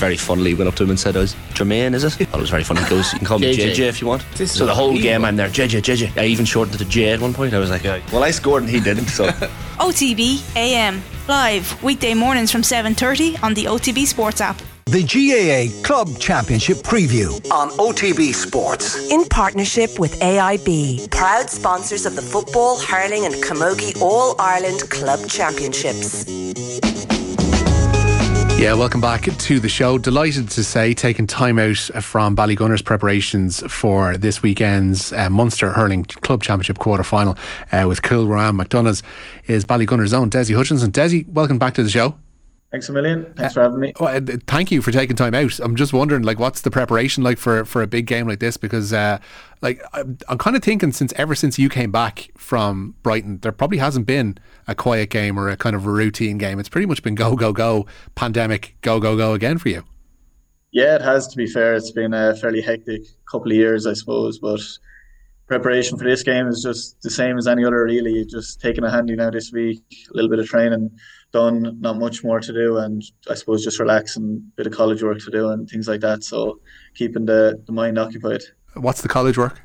very funnily went up to him and said, oh, "I was Jermaine, is it?" I thought it was very funny. He goes, "You can call me JJ. JJ if you want." This so the whole unbelievable. game I'm there, JJ, JJ. I even shortened it to J at one point. I was like, "Well, I scored and he didn't." So OTB AM live weekday mornings from 7:30 on the OTB Sports app. The GAA Club Championship Preview on OTB Sports. In partnership with AIB, proud sponsors of the Football, Hurling and Camogie All Ireland Club Championships. Yeah, welcome back to the show. Delighted to say, taking time out from Ballygunner's preparations for this weekend's uh, Munster Hurling Club Championship quarter final uh, with Kilruane MacDonagh's is Ballygunner's own Dessie Hutchinson. Dessie, welcome back to the show. Thanks a million. Thanks for having me. Well, uh, thank you for taking time out. I'm just wondering, like, what's the preparation like for, for a big game like this? Because, uh, like, I'm, I'm kind of thinking since ever since you came back from Brighton, there probably hasn't been a quiet game or a kind of a routine game. It's pretty much been go go go, pandemic, go go go again for you. Yeah, it has to be fair. It's been a fairly hectic couple of years, I suppose, but preparation for this game is just the same as any other, really. Just taking a handy now this week, a little bit of training done, not much more to do, and I suppose just relax and a bit of college work to do and things like that. So keeping the, the mind occupied. What's the college work?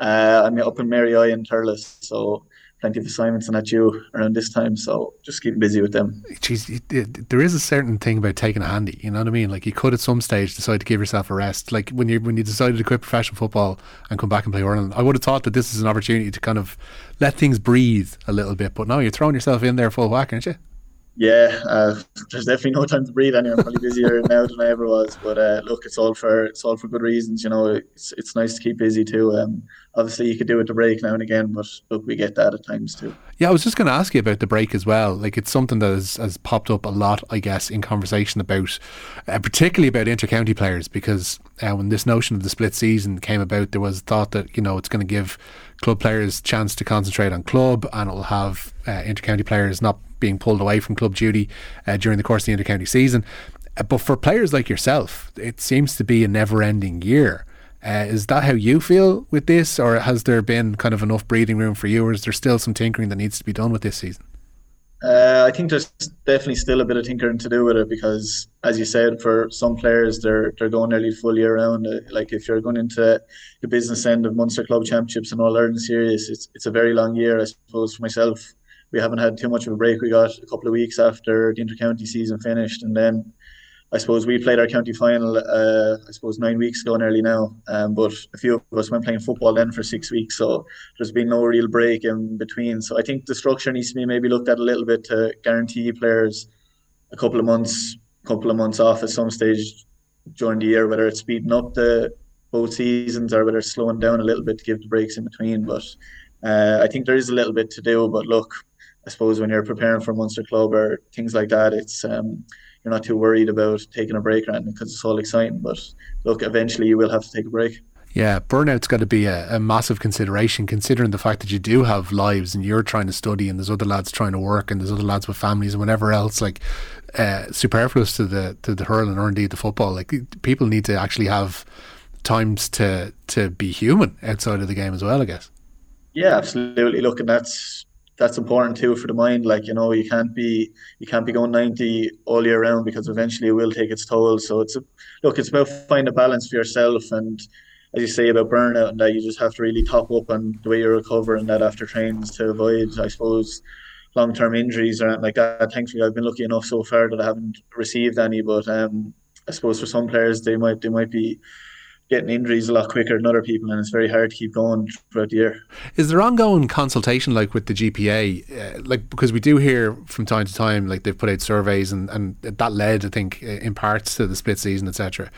Uh, I'm up in Mary I in Thurles, so plenty of assignments and that due around this time. So just keep busy with them. It- it- there is a certain thing about taking a handy. You know what I mean? Like you could at some stage decide to give yourself a rest. Like when you when you decided to quit professional football and come back and play hurling, I would have thought that this is an opportunity to kind of let things breathe a little bit. But no, you're throwing yourself in there full whack, aren't you? Yeah, uh, there's definitely no time to breathe anyway. I'm probably busier now than I ever was. But uh, look, it's all for it's all for good reasons. You know, it's it's nice to keep busy too. Um, obviously you could do it to break now and again, but look, we get that at times too. Yeah, I was just going to ask you about the break as well. Like, it's something that has, has popped up a lot, I guess, in conversation about, uh, particularly about intercounty players, because uh, when this notion of the split season came about, there was thought that you know it's going to give club players chance to concentrate on club, and it'll have uh, intercounty players not being pulled away from club duty uh, during the course of the intercounty season. Uh, but for players like yourself, it seems to be a never-ending year. Uh, is that how you feel with this, or has there been kind of enough breathing room for you, or is there still some tinkering that needs to be done with this season? Uh, I think there's definitely still a bit of tinkering to do with it because, as you said, for some players they're they're going nearly full year round. Uh, Like if you're going into the business end of Munster Club Championships and All Ireland Series, it's it's a very long year. I suppose for myself, we haven't had too much of a break. We got a couple of weeks after the intercounty season finished, and then I suppose we played our county final. Uh, I suppose nine weeks ago nearly now. Um, but a few of us went playing football then for six weeks, so there's been no real break in between. So I think the structure needs to be maybe looked at a little bit to guarantee players a couple of months, couple of months off at some stage during the year, whether it's speeding up the both seasons or whether it's slowing down a little bit to give the breaks in between. But uh, I think there is a little bit to do. But look, I suppose when you're preparing for Munster Club or things like that, it's um, you're not too worried about taking a break or anything because it's all exciting. But look, eventually you will have to take a break. Yeah, burnout's got to be a, a massive consideration, considering the fact that you do have lives and you're trying to study, and there's other lads trying to work, and there's other lads with families and whatever else. Like, uh, superfluous to the to the hurling or indeed the football. Like, people need to actually have times to to be human outside of the game as well. I guess. Yeah, absolutely. Look, and that's that's important too for the mind. Like you know, you can't be you can't be going ninety all year round because eventually it will take its toll. So it's a look, it's about finding a balance for yourself and as you say about burnout and that you just have to really top up on the way you're recovering that after trains to avoid, I suppose, long term injuries or anything like that. Thankfully, I've been lucky enough so far that I haven't received any. But um, I suppose for some players, they might they might be getting injuries a lot quicker than other people, and it's very hard to keep going throughout the year. Is there ongoing consultation like with the GPA? Uh, like because we do hear from time to time, like they've put out surveys and and that led, I think, in parts to the split season, etc.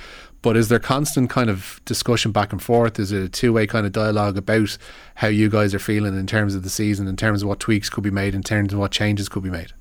But is there constant kind of discussion back and forth? Is it a two way kind of dialogue about how you guys are feeling in terms of the season, in terms of what tweaks could be made, in terms of what changes could be made?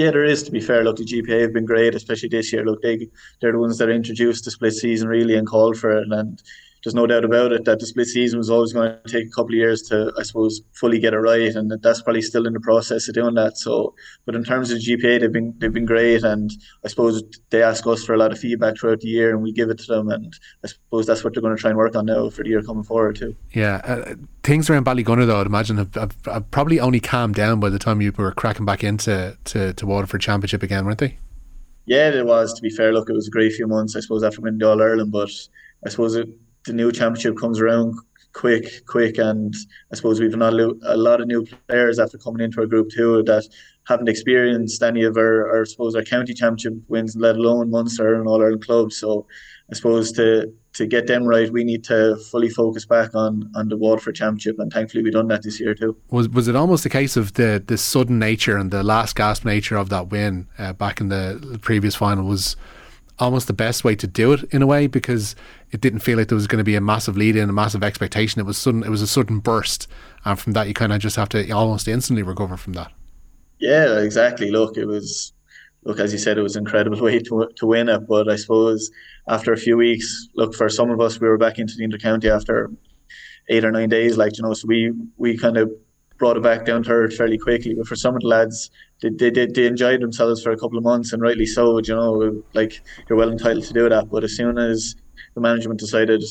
Yeah, there is. To be fair, look, the GPA have been great, especially this year. Look, they they're the ones that introduced the split season really and called for it, and there's no doubt about it that the split season was always going to take a couple of years to, I suppose, fully get it right, and that that's probably still in the process of doing that. So, but in terms of GPA, they've been they've been great, and I suppose they ask us for a lot of feedback throughout the year, and we give it to them, and I suppose that's what they're going to try and work on now for the year coming forward too. Yeah, uh, things around Ballygunner though, I'd imagine have, have, have probably only calmed down by the time you were cracking back into to, to Waterford Championship again, weren't they? Yeah, it was. To be fair, look, it was a great few months. I suppose after winning the All Ireland, but I suppose it, the new championship comes around quick, quick, and I suppose we've not a lot of new players after coming into our group too that haven't experienced any of our, our I suppose our county championship wins, let alone Munster and all Ireland clubs. So I suppose to to get them right, we need to fully focus back on on the Waterford Championship, and thankfully we've done that this year too. Was was it almost a case of the the sudden nature and the last gasp nature of that win uh, back in the previous final was almost the best way to do it in a way because it didn't feel like there was going to be a massive lead in, a massive expectation. It was sudden. It was a sudden burst, and from that you kind of just have to almost instantly recover from that. Yeah, exactly. Look, it was look as you said, it was an incredible way to to win it. But I suppose after a few weeks, look for some of us, we were back into the intercounty after eight or nine days. Like you know, so we we kind of brought it back down to earth fairly quickly. But for some of the lads, they, they, they, enjoyed themselves for a couple of months, and rightly so. You know, like you're well entitled to do that. But as soon as the management decided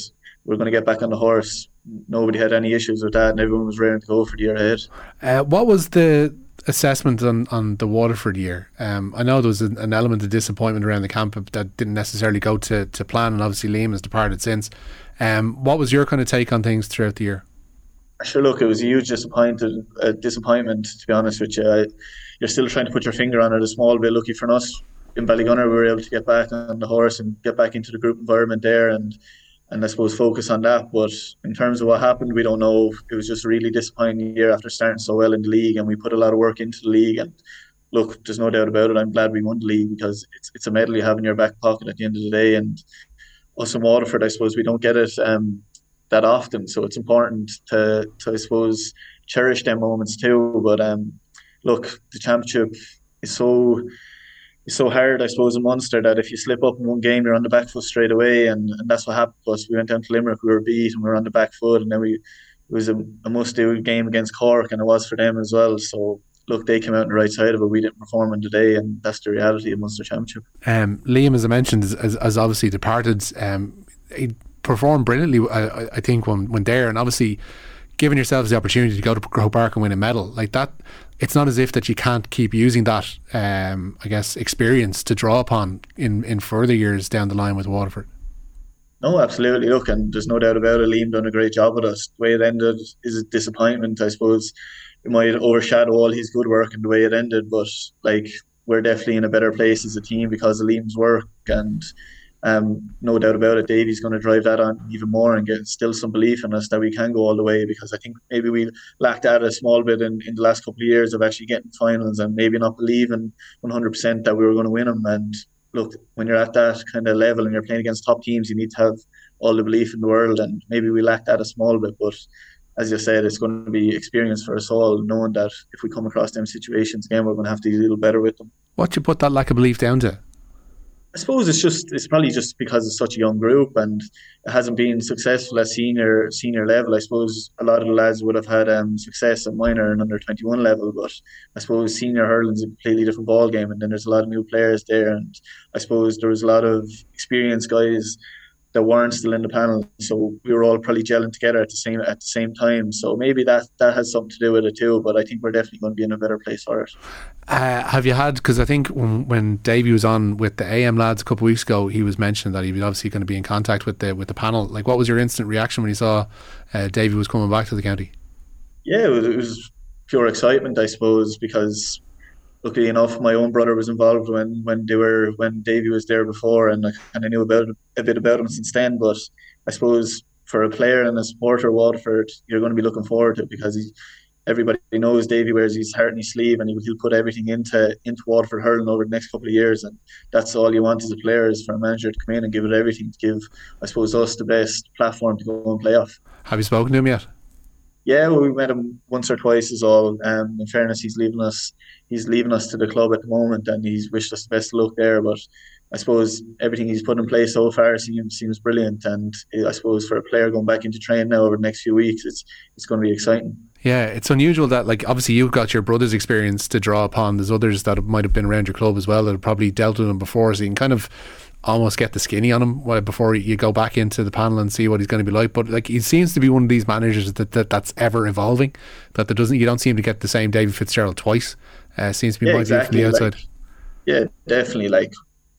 we're going to get back on the horse, nobody had any issues with that, and everyone was ready to go for the year ahead. Uh, what was the assessment on, on the Waterford year? Um, I know there was an, an, element of disappointment around the camp that didn't necessarily go to, to plan, and obviously Liam has departed since. Um, what was your kind of take on things throughout the year? Sure, look, it was a huge disappointed uh, disappointment to be honest with you. I, you're still trying to put your finger on it a small bit. Lucky for us in Ballygunner, we were able to get back on the horse and get back into the group environment there, and and I suppose focus on that. But in terms of what happened, we don't know. It was just a really disappointing year after starting so well in the league, and we put a lot of work into the league. And look, there's no doubt about it. I'm glad we won the league because it's it's a medal you have in your back pocket at the end of the day. And us in Waterford, I suppose we don't get it um, that often, so it's important to, to I suppose cherish them moments too. But um, look, the championship is so it's so hard, I suppose, in Munster that if you slip up in one game, you're on the back foot straight away, and, and that's what happened to. We went down to Limerick, we were beat, and we were on the back foot, and then we it was a, a must-do game against Cork, and it was for them as well. So look, they came out on the right side of it. We didn't perform on the day, and that's the reality of Munster Championship. Um, Liam, as I mentioned, as obviously departed, um, he performed brilliantly. I, I think when when there, and obviously giving yourselves the opportunity to go to Croke Park and win a medal like that it's not as if that you can't keep using that, um, I guess, experience to draw upon in, in further years down the line with Waterford. No, absolutely. Look, and there's no doubt about it. Liam done a great job with us. The way it ended is a disappointment, I suppose. It might overshadow all his good work and the way it ended, but like we're definitely in a better place as a team because of Liam's work and um, no doubt about it, Davy's going to drive that on even more and get still some belief in us that we can go all the way because I think maybe we lacked that a small bit in, in the last couple of years of actually getting finals and maybe not believing 100% that we were going to win them. And look, when you're at that kind of level and you're playing against top teams, you need to have all the belief in the world. And maybe we lacked that a small bit, but as you said, it's going to be experience for us all, knowing that if we come across them situations again, we're going to have to do a little better with them. What you put that lack of belief down to? I suppose it's just it's probably just because it's such a young group and it hasn't been successful at senior senior level. I suppose a lot of the lads would have had um, success at minor and under twenty one level, but I suppose senior hurling is a completely different ball game, and then there's a lot of new players there, and I suppose there was a lot of experienced guys that weren't still in the panel. So we were all probably gelling together at the same at the same time. So maybe that that has something to do with it too. But I think we're definitely going to be in a better place for it. Uh, have you had? Because I think when, when Davy was on with the AM lads a couple of weeks ago, he was mentioning that he was obviously going to be in contact with the with the panel. Like, what was your instant reaction when you saw uh, Davy was coming back to the county? Yeah, it was, it was pure excitement, I suppose, because luckily enough, my own brother was involved when when they were when Davy was there before, and I kind of knew about a bit about him since then. But I suppose for a player and a supporter, Waterford, you're going to be looking forward to it because he, everybody knows Davey wears his heart in his sleeve, and he'll put everything into into Waterford hurling over the next couple of years, and that's all you want as a player is for a manager to come in and give it everything to give, I suppose, us the best platform to go and play off. Have you spoken to him yet? Yeah, we met him once or twice is all. Um, in fairness, he's leaving us. He's leaving us to the club at the moment, and he's wished us the best luck there. But I suppose everything he's put in place so far seems seems brilliant, and I suppose for a player going back into training now over the next few weeks, it's it's going to be exciting. Yeah, it's unusual that like obviously you've got your brother's experience to draw upon. There's others that might have been around your club as well that have probably dealt with him before, so you can kind of almost get the skinny on him before you go back into the panel and see what he's going to be like. But like he seems to be one of these managers that, that that's ever evolving. That there doesn't you don't seem to get the same David Fitzgerald twice. Uh, seems to be yeah, more exactly. from the outside. Like, yeah, definitely. Like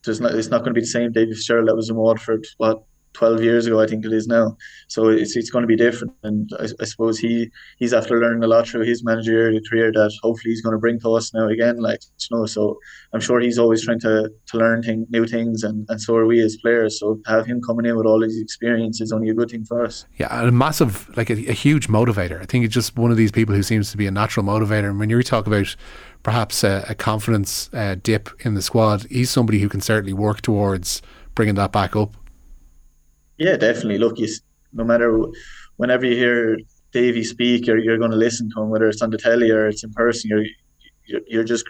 there's not, it's not going to be the same David Fitzgerald that was in Waterford what 12 years ago, I think it is now. So it's it's going to be different, and I, I suppose he he's after learning a lot through his managerial career that hopefully he's going to bring to us now again. Like you know, so I'm sure he's always trying to to learn thing, new things, and, and so are we as players. So have him coming in with all his experience is only a good thing for us. Yeah, a massive, like a, a huge motivator. I think he's just one of these people who seems to be a natural motivator. And when you talk about perhaps a, a confidence uh, dip in the squad, he's somebody who can certainly work towards bringing that back up. Yeah, definitely. Look, you, no matter whenever you hear Davy speak, you're, you're going to listen to him, whether it's on the telly or it's in person. You're you're, you're just,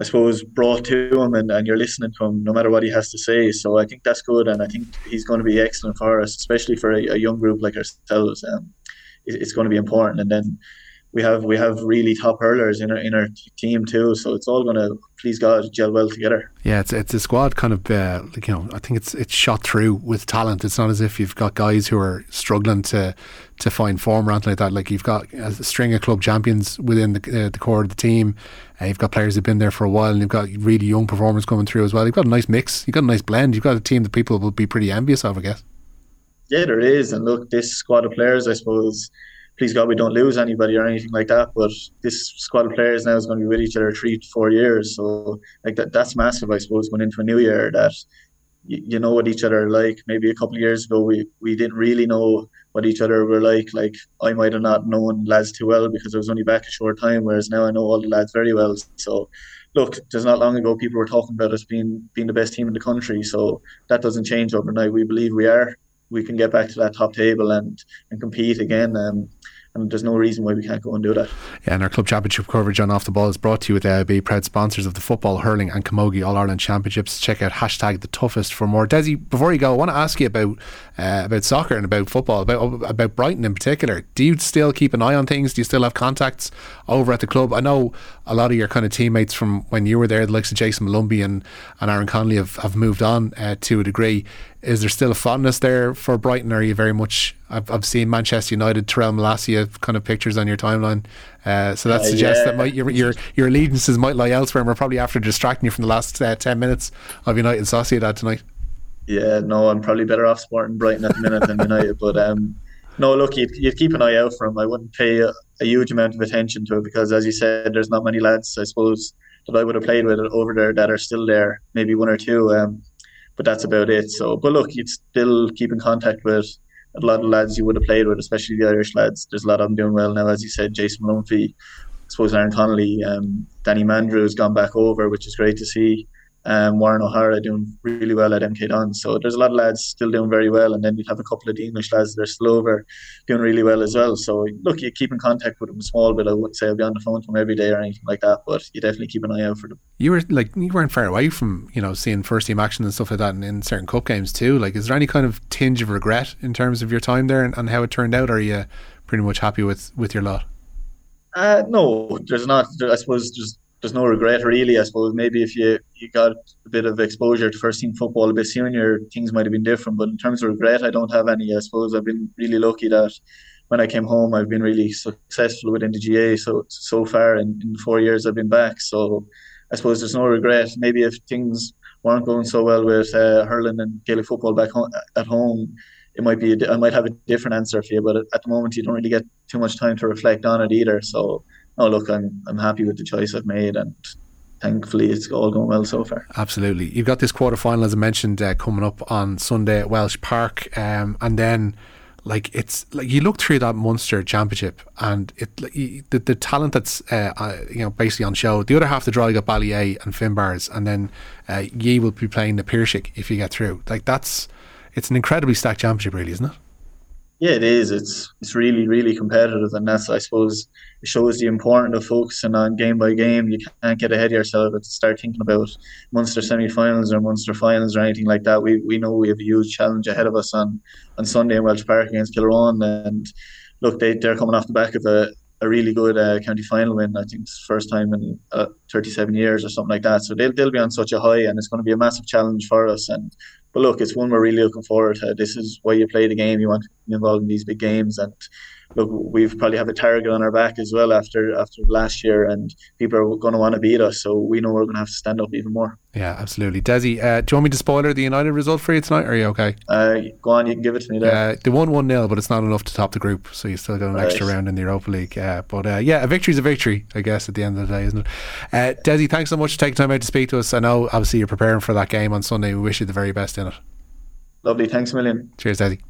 I suppose, brought to him and, and you're listening to him no matter what he has to say. So I think that's good, and I think he's going to be excellent for us, especially for a, a young group like ourselves. Um, it, it's going to be important, and then we have we have really top hurlers in our in our team too. So it's all going to please God gel well together. Yeah, it's it's a squad kind of uh, like you know I think it's it's shot through with talent. It's not as if you've got guys who are struggling to to find form or anything like that. Like you've got a string of club champions within the uh, the core of the team. Uh, you've got players who've been there for a while, and you've got really young performers coming through as well. You've got a nice mix. You've got a nice blend. You've got a team that people will be pretty envious of, I guess. Yeah, there is, and look, this squad of players, I suppose please God we don't lose anybody or anything like that. But this squad of players now is going to be with each other three to four years. So like that that's massive, I suppose, going into a new year that you, you know what each other are like. Maybe a couple of years ago we, we didn't really know what each other were like. Like I might have not known lads too well because I was only back a short time, whereas now I know all the lads very well. So look, just not long ago people were talking about us being being the best team in the country. So that doesn't change overnight. We believe we are. We can get back to that top table and and compete again. Um, and there's no reason why we can't go and do that. Yeah, and our club championship coverage on Off the Ball is brought to you with the AIB, proud sponsors of the football, hurling, and camogie All Ireland Championships. Check out hashtag the toughest for more. Dessie, before you go, I want to ask you about uh, about soccer and about football, about about Brighton in particular. Do you still keep an eye on things? Do you still have contacts over at the club? I know a lot of your kind of teammates from when you were there, the likes of Jason Molumby and, and Aaron Connolly, have, have moved on uh, to a degree. Is there still a fondness there for Brighton? Are you very much? I've, I've seen Manchester United, Tyrell Malacia kind of pictures on your timeline. Uh, so that uh, suggests yeah. that might, your, your your allegiances might lie elsewhere. And we're probably after distracting you from the last uh, ten minutes of United Sociedad tonight. Yeah, no, I'm probably better off supporting Brighton at the minute than United. But um, no, look, you'd, you'd keep an eye out for him. I wouldn't pay a, a, huge amount of attention to it because, as you said, there's not many lads, I suppose, that I would have played with over there that are still there. Maybe one or two. Um, but that's about it. So, but look, you'd still keep in contact with a lot of lads you would have played with, especially the Irish lads. There's a lot of them doing well now, as you said, Jason Molumby, I suppose Aaron Connolly, um, Danny Mandroiu has gone back over, which is great to see um, Warren O'Hora doing really well at MK Don. So there's a lot of lads still doing very well, and then you have a couple of the English lads that are still over doing really well as well. So look, you keep in contact with them a small bit. I wouldn't say I'll be on the phone to them every day or anything like that, but you definitely keep an eye out for them. You were like you weren't far away from you know seeing first team action and stuff like that in, in certain cup games too. Like, is there any kind of tinge of regret in terms of your time there and, and how it turned out? Or are you pretty much happy with with your lot? Uh, no, there's not. I suppose there's there's no regret really. I suppose maybe if you you got a bit of exposure to first team football a bit sooner, things might have been different. But in terms of regret, I don't have any. I suppose I've been really lucky that when I came home, I've been really successful within the GA. so so far in, in four years I've been back. So I suppose there's no regret. Maybe if things weren't going so well with uh, hurling and Gaelic football back home, at home, it might be I might have a different answer for you. But at the moment, you don't really get too much time to reflect on it either. So oh look, I'm I'm happy with the choice I've made and thankfully it's all going well so far. Absolutely. You've got this quarter final, as I mentioned, uh, coming up on Sunday at Walsh Park, um, and then like it's like you look through that Munster Championship and it like, the the talent that's uh, uh, you know basically on show. The other half of the draw you got Ballyea and Finbarr's, and then uh, Ye will be playing the Piarsaigh if you get through. Like that's it's an incredibly stacked championship, really, isn't it? Yeah, it is. It's it's really really competitive, and that's I suppose it shows the importance of focusing on game by game. You can't get ahead of yourself to start thinking about Munster semi-finals or Munster finals or anything like that. We we know we have a huge challenge ahead of us on on Sunday in Walsh Park against Kilruane, and look, they they're coming off the back of a a really good uh, county final win. I think it's first time in uh, 37 years or something like that. So they'll, they'll be on such a high, and it's going to be a massive challenge for us. And but look, it's one we're really looking forward to. This is why you play the game. You want to be involved in these big games, and look, we've probably have a target on our back as well after after last year, and people are going to want to beat us. So we know we're going to have to stand up even more. Yeah, absolutely. Dessie, uh, do you want me to spoiler the United result for you tonight? Or are you okay? Uh, go on, you can give it to me there. Uh, they won 1 0, but it's not enough to top the group, so you still got an Right. extra round in the Europa League. Uh, but uh, yeah, a victory's a victory, I guess, at the end of the day, isn't it? Uh, Dessie, thanks so much for taking time out to speak to us. I know, obviously, you're preparing for that game on Sunday. We wish you the very best in it. Lovely, thanks a million. Cheers, Dessie.